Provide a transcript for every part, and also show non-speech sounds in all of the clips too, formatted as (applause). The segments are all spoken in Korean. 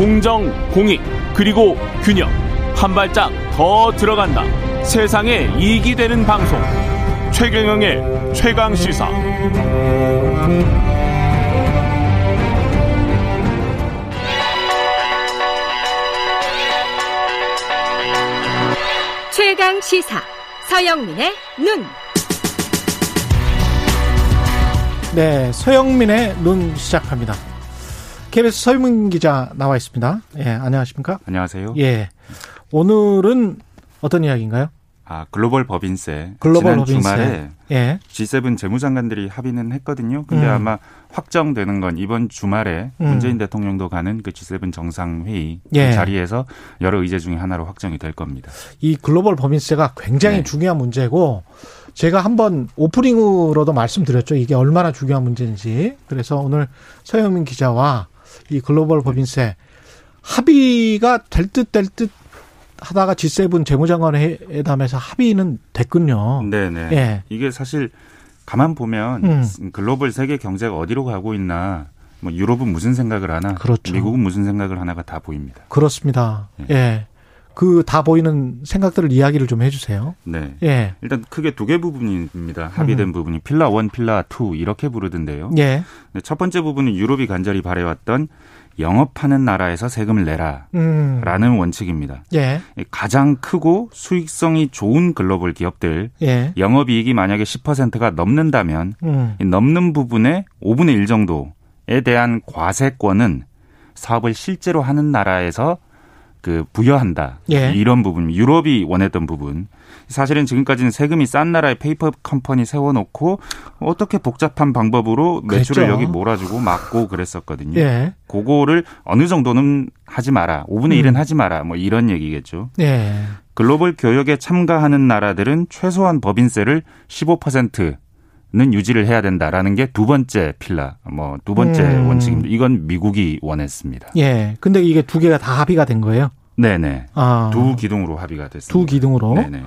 공정, 공익, 그리고 균형. 한 발짝 더 들어간다. 세상에 이익이 되는 방송. 최경영의 최강 시사. 최강 시사. 서영민의 눈. 네, 서영민의 눈 시작합니다. KBS 서영민 기자 나와 있습니다. 예, 안녕하십니까? 안녕하세요. 예. 오늘은 어떤 이야기인가요? 아, 글로벌 법인세. 글로벌 지난 법인세. 주말에 예. G7 재무장관들이 합의는 했거든요. 근데 음. 아마 확정되는 건 이번 주말에 음. 문재인 대통령도 가는 그 G7 정상회의 예. 그 자리에서 여러 의제 중에 하나로 확정이 될 겁니다. 이 글로벌 법인세가 굉장히 네. 중요한 문제고 제가 한번 오프닝으로도 말씀드렸죠. 이게 얼마나 중요한 문제인지. 그래서 오늘 서영민 기자와 이 글로벌 법인세 합의가 될 듯 될 듯 하다가 G7 재무장관 회담에서 합의는 됐군요. 네네. 예. 이게 사실 가만 보면 음. 글로벌 세계 경제가 어디로 가고 있나 뭐 유럽은 무슨 생각을 하나 그렇죠. 미국은 무슨 생각을 하나가 다 보입니다. 그렇습니다. 네. 예. 그 다 보이는 생각들을 이야기를 좀 해주세요. 네. 예. 일단 크게 두 개 부분입니다. 합의된 부분이 필라 1, 필라 2 이렇게 부르던데요. 예. 네, 첫 번째 부분은 유럽이 간절히 바래왔던 영업하는 나라에서 세금을 내라라는 음. 원칙입니다. 예. 가장 크고 수익성이 좋은 글로벌 기업들 예. 영업이익이 만약에 10%가 넘는다면 음. 이 넘는 부분의 5분의 1 정도에 대한 과세권은 사업을 실제로 하는 나라에서 그 부여한다. 예. 이런 부분, 유럽이 원했던 부분. 사실은 지금까지는 세금이 싼 나라에 페이퍼 컴퍼니 세워놓고 어떻게 복잡한 방법으로 매출을 그랬죠. 여기 몰아주고 막고 그랬었거든요. 예. 그거를 어느 정도는 하지 마라. 5분의 음. 1은 하지 마라. 뭐 이런 얘기겠죠. 예. 글로벌 교역에 참가하는 나라들은 최소한 법인세를 15% 는 유지를 해야 된다라는 게 두 번째 pillar, 뭐 두 번째 음. 원칙입니다. 이건 미국이 원했습니다. 예. 근데 이게 두 개가 다 합의가 된 거예요? 네네. 아. 두 기둥으로 합의가 됐습니다. 두 기둥으로. 네네.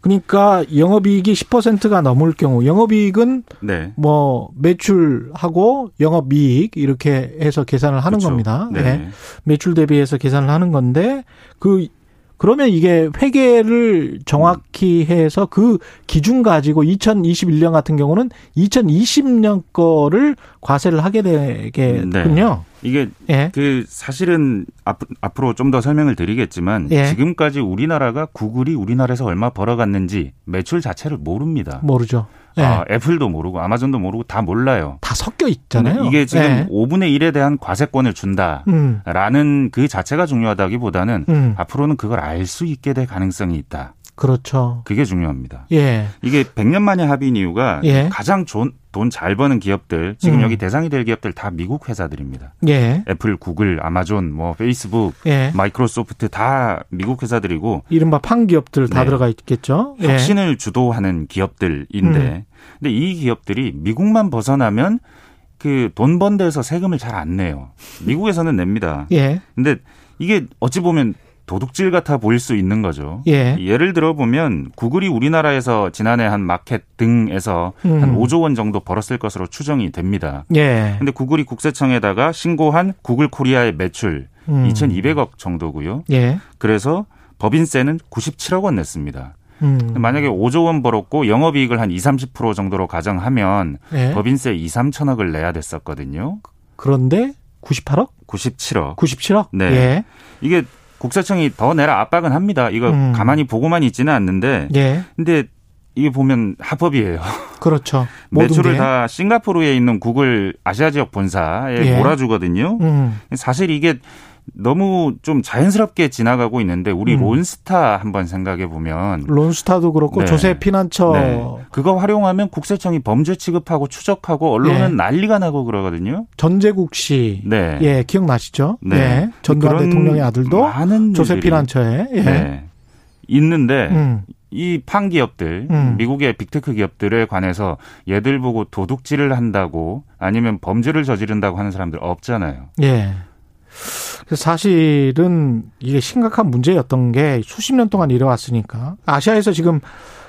그러니까 영업이익이 10%가 넘을 경우 영업이익은 네. 뭐 매출하고 영업이익 이렇게 해서 계산을 하는 그렇죠. 겁니다. 네. 예. 매출 대비해서 계산을 하는 건데 그 그러면 이게 회계를 정확히 해서 그 기준 가지고 2021년 같은 경우는 2020년 거를 과세를 하게 되겠군요. 이게 예. 그 사실은 앞, 앞으로 좀 더 설명을 드리겠지만 예. 지금까지 우리나라가 구글이 우리나라에서 얼마 벌어갔는지 매출 자체를 모릅니다. 모르죠. 예. 아, 애플도 모르고 아마존도 모르고 다 몰라요. 다 섞여 있잖아요. 이게 지금 예. 5분의 1에 대한 과세권을 준다. 음. 라는 그 자체가 중요하다기보다는 음. 앞으로는 그걸 알 수 있게 될 가능성이 있다. 그렇죠. 그게 중요합니다. 예. 이게 100년 만에 합의인 이유가 예. 가장 돈 잘 버는 기업들, 지금 음. 여기 대상이 될 기업들 다 미국 회사들입니다. 예. 애플, 구글, 아마존, 뭐 페이스북, 예. 마이크로소프트 다 미국 회사들이고 이른바 FAANG 기업들 다 네. 들어가 있겠죠. 예. 혁신을 주도하는 기업들인데 음. 근데 이 기업들이 미국만 벗어나면 그 돈 번 데에서 세금을 잘 안 내요. 미국에서는 냅니다. 예. 근데 이게 어찌 보면 도둑질 같아 보일 수 있는 거죠. 예. 예를 들어 보면 구글이 우리나라에서 지난해 앱 마켓 등에서 음. 한 5조 원 정도 벌었을 것으로 추정이 됩니다. 예. 근데 구글이 국세청에다가 신고한 구글 코리아의 매출 음. 2,200억 정도고요. 예. 그래서 법인세는 97억 원 냈습니다. 음. 만약에 5조 원 벌었고 영업이익을 한 2, 30% 정도로 가정하면 예. 법인세 2, 3천억을 내야 됐었거든요. 그런데 98억? 97억. 97억? 네. 예. 이게 국세청이 더 내라 압박은 합니다. 이거 음. 가만히 보고만 있지는 않는데 예. 근데 이게 보면 합법이에요. (laughs) 그렇죠. 매출을 게. 다 싱가포르에 있는 구글 아시아 지역 본사에 예. 몰아주거든요. 음. 사실 이게 너무 좀 자연스럽게 지나가고 있는데 우리 음. 론스타 한번 생각해 보면 론스타도 그렇고 네. 조세 피난처 네. 그거 활용하면 국세청이 범죄 취급하고 추적하고 언론은 예. 난리가 나고 그러거든요. 전재국 씨. 네. 예, 기억나시죠? 네. 예. 전두환 대통령의 아들도 많은 조세 피난처에. 예. 네. 있는데 음. 이 판 기업들, 음. 미국의 빅테크 기업들에 관해서 얘들 보고 도둑질을 한다고 아니면 범죄를 저지른다고 하는 사람들 없잖아요. 예. 사실은 이게 심각한 문제였던 게 수십 년 동안 이뤄왔으니까 아시아에서 지금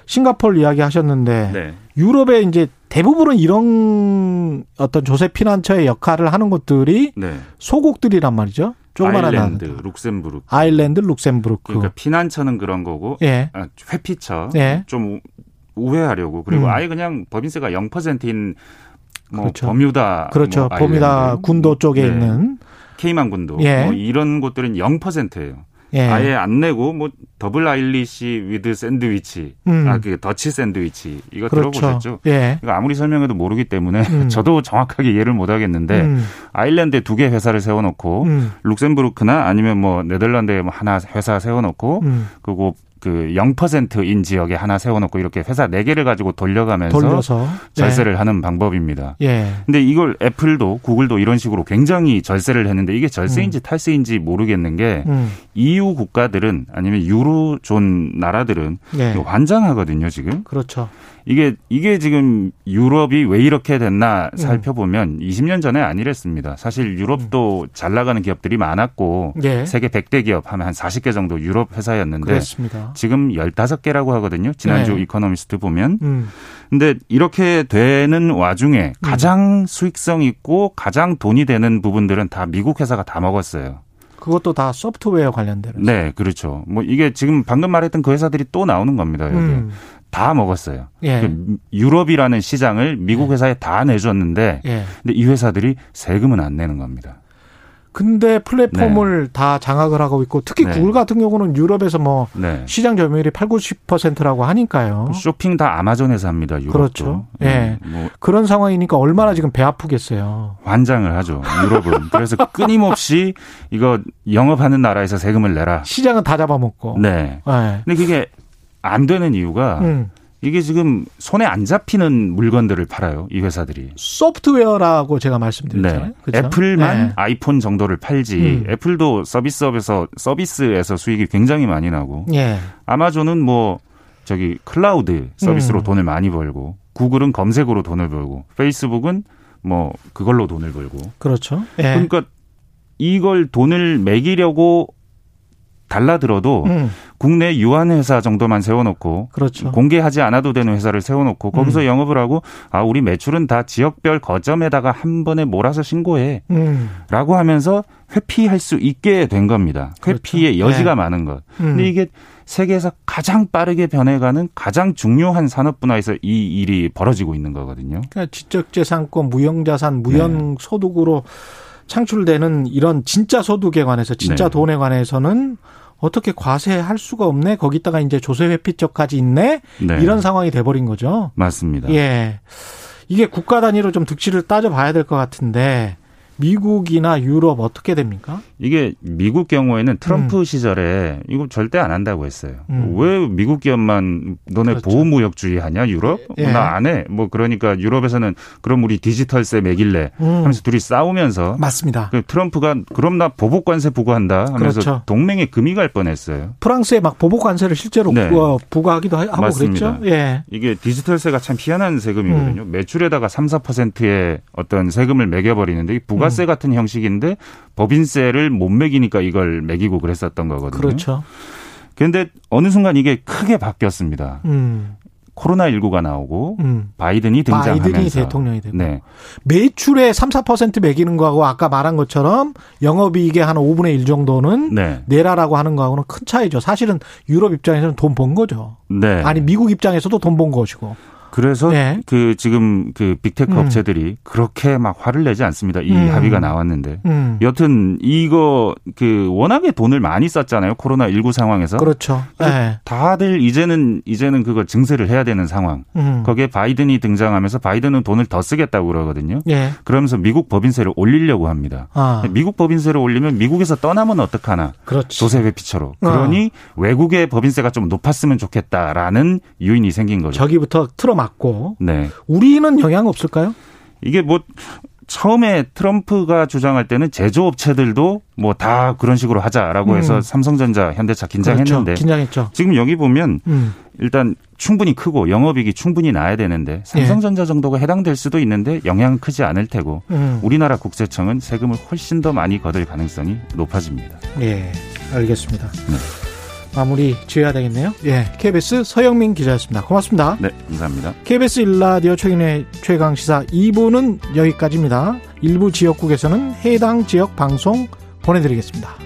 싱가폴 이야기 하셨는데 네. 유럽에 이제 대부분은 이런 어떤 조세 피난처의 역할을 하는 곳들이 네. 소국들이란 말이죠. 조그마한 아일랜드, 나라. 룩셈부르크. 아일랜드, 룩셈부르크. 그러니까 피난처는 그런 거고 예. 아, 회피처 예. 좀 우- 우회하려고 그리고 음. 아예 그냥 법인세가 0%인 뭐 그렇죠. 버뮤다 그렇죠. 뭐 아일랜드, 군도 쪽에 네. 있는 케이만 군도 예. 뭐 이런 곳들은 0%예요. 예. 아예 안 내고 뭐 Double Irish with Sandwich 음. 아그 Dutch Sandwich 이거 그렇죠. 들어보셨죠? 예. 이거 아무리 설명해도 모르기 때문에 음. (laughs) 저도 정확하게 이해를 못 하겠는데 음. 아일랜드에 두 개 회사를 세워놓고 음. 룩셈부르크나 아니면 뭐 네덜란드에 뭐 하나 회사 세워놓고 음. 그리고 그 0%인 지역에 하나 세워놓고 이렇게 회사 네 개를 가지고 돌려가면서 돌려서 절세를 하는 방법입니다. 예. 근데 이걸 애플도 구글도 이런 식으로 굉장히 절세를 했는데 이게 절세인지 음. 탈세인지 모르겠는 게 음. EU 국가들은 아니면 유로존 나라들은 예. 환장하거든요 지금 그렇죠. 이게 이게 지금 유럽이 왜 이렇게 됐나 음. 살펴보면 20년 전에 안 이랬습니다. 사실 유럽도 잘 나가는 기업들이 많았고 예. 세계 100대 기업 하면 한 40개 정도 유럽 회사였는데 그렇습니다. 지금 15개라고 하거든요. 지난주 네. 이코노미스트 보면. 음. 근데 이렇게 되는 와중에 음. 가장 수익성 있고 가장 돈이 되는 부분들은 다 미국 회사가 다 먹었어요. 그것도 다 소프트웨어 관련된. 네, 그렇죠. 뭐 이게 지금 방금 말했던 그 회사들이 또 나오는 겁니다. 여기 음. 다 먹었어요. 예. 그 유럽이라는 시장을 미국 회사에 다 내줬는데, 예. 근데 이 회사들이 세금은 안 내는 겁니다. 근데 플랫폼을 다 장악을 하고 있고 특히 네. 구글 같은 경우는 유럽에서 뭐 네. 시장 점유율이 8, 90%라고 하니까요. 쇼핑 다 아마존에서 합니다. 유럽도. 그렇죠. 예. 뭐 그런 상황이니까 얼마나 지금 배 아프겠어요. 환장을 하죠. 유럽은. (laughs) 그래서 끊임없이 이거 영업하는 나라에서 세금을 내라. 시장은 다 잡아먹고. 네. 예. 근데 그게 안 되는 이유가 음. 이게 지금 손에 안 잡히는 물건들을 팔아요. 이 회사들이. 소프트웨어라고 제가 말씀드렸잖아요. 네. 그렇죠? 애플만 네. 아이폰 정도를 팔지. 음. 애플도 서비스업에서 서비스에서 수익이 굉장히 많이 나고 예. 아마존은 뭐 저기 클라우드 서비스로 음. 돈을 많이 벌고 구글은 검색으로 돈을 벌고 페이스북은 뭐 그걸로 돈을 벌고 그렇죠. 예. 그러니까 이걸 돈을 매기려고 달라들어도 음. 국내 유한 회사 정도만 세워놓고 그렇죠. 공개하지 않아도 되는 회사를 세워놓고 거기서 음. 영업을 하고 아 우리 매출은 다 지역별 거점에다가 한 번에 몰아서 신고해 음. 라고 하면서 회피할 수 있게 된 겁니다. 그렇죠. 회피의 여지가 네. 많은 것. 음. 근데 이게 세계에서 가장 빠르게 변해가는 가장 중요한 산업 분야에서 이 일이 벌어지고 있는 거거든요. 그러니까 지적재산권, 무형자산, 네. 무형소득으로 창출되는 이런 진짜 소득에 관해서 진짜 네. 돈에 관해서는 어떻게 과세할 수가 없네. 거기다가 이제 조세 회피적까지 있네. 네. 이런 상황이 돼버린 거죠. 맞습니다. 예. 이게 국가 단위로 좀 득실을 따져봐야 될 것 같은데 미국이나 유럽 어떻게 됩니까? 이게 미국 경우에는 트럼프 시절에 이거 절대 안 한다고 했어요. 음. 왜 미국 기업만 너네 그렇죠. 보호무역주의 하냐 유럽? 예. 나안 해. 뭐 그러니까 유럽에서는 그럼 우리 디지털세 매길래 음. 하면서 둘이 싸우면서 맞습니다. 그 트럼프가 그럼 나 보복 관세 부과한다 하면서 그렇죠. 동맹에 금이 갈 뻔했어요. 프랑스에 막 보복 관세를 실제로 네. 부과, 부과하기도 하- 하고 맞습니다. 그랬죠. 예. 이게 디지털세가 참 희한한 세금이거든요. 음. 매출에다가 3, 4%의 어떤 세금을 매겨버리는데 이 부가세 음. 같은 형식인데 법인세를 못 매기니까 이걸 매기고 그랬었던 거거든요. 그렇죠. 그런데 어느 순간 이게 크게 바뀌었습니다. 음. 코로나 19가 나오고 음. 바이든이 등장하면서 바이든이 대통령이 되고. 네. 매출의 3, 4% 매기는 거하고 아까 말한 것처럼 영업이익의 한 5분의 1 정도는 네. 내라라고 하는 거하고는 큰 차이죠. 사실은 유럽 입장에서는 돈 번 거죠. 네. 아니 미국 입장에서도 돈 번 것이고. 그래서 네. 그 지금 그 big tech 음. 업체들이 그렇게 막 화를 내지 않습니다. 이 음. 합의가 나왔는데. 음. 여튼 이거 그 워낙에 돈을 많이 썼잖아요. 코로나 19 상황에서. 그렇죠. 예. 다들 이제는 이제는 그걸 증세를 해야 되는 상황. 음. 거기에 바이든이 등장하면서 바이든은 돈을 더 쓰겠다고 그러거든요. 예. 그러면서 미국 법인세를 올리려고 합니다. 아. 미국 법인세를 올리면 미국에서 떠나면 어떡하나. 그렇지. 조세 회피처로. 어. 그러니 외국의 법인세가 좀 높았으면 좋겠다라는 요인이 생긴 거죠. 저기부터 틀어 막고 네. 우리는 영향 없을까요? 이게 뭐 처음에 트럼프가 주장할 때는 제조업체들도 뭐 다 그런 식으로 하자라고 해서 음. 삼성전자, 현대차 긴장했는데 그렇죠. 긴장했죠. 지금 여기 보면 음. 일단 충분히 크고 영업이익이 충분히 나야 되는데 삼성전자 정도가 해당될 수도 있는데 영향은 크지 않을 테고 음. 우리나라 국세청은 세금을 훨씬 더 많이 거둘 가능성이 높아집니다. 예. 알겠습니다. 네. 마무리 지어야 되겠네요. 예. KBS 서영민 기자였습니다. 고맙습니다. 네, 감사합니다. KBS 일라디오 최근의 최강 시사 2부는 여기까지입니다. 일부 지역국에서는 해당 지역 방송 보내드리겠습니다.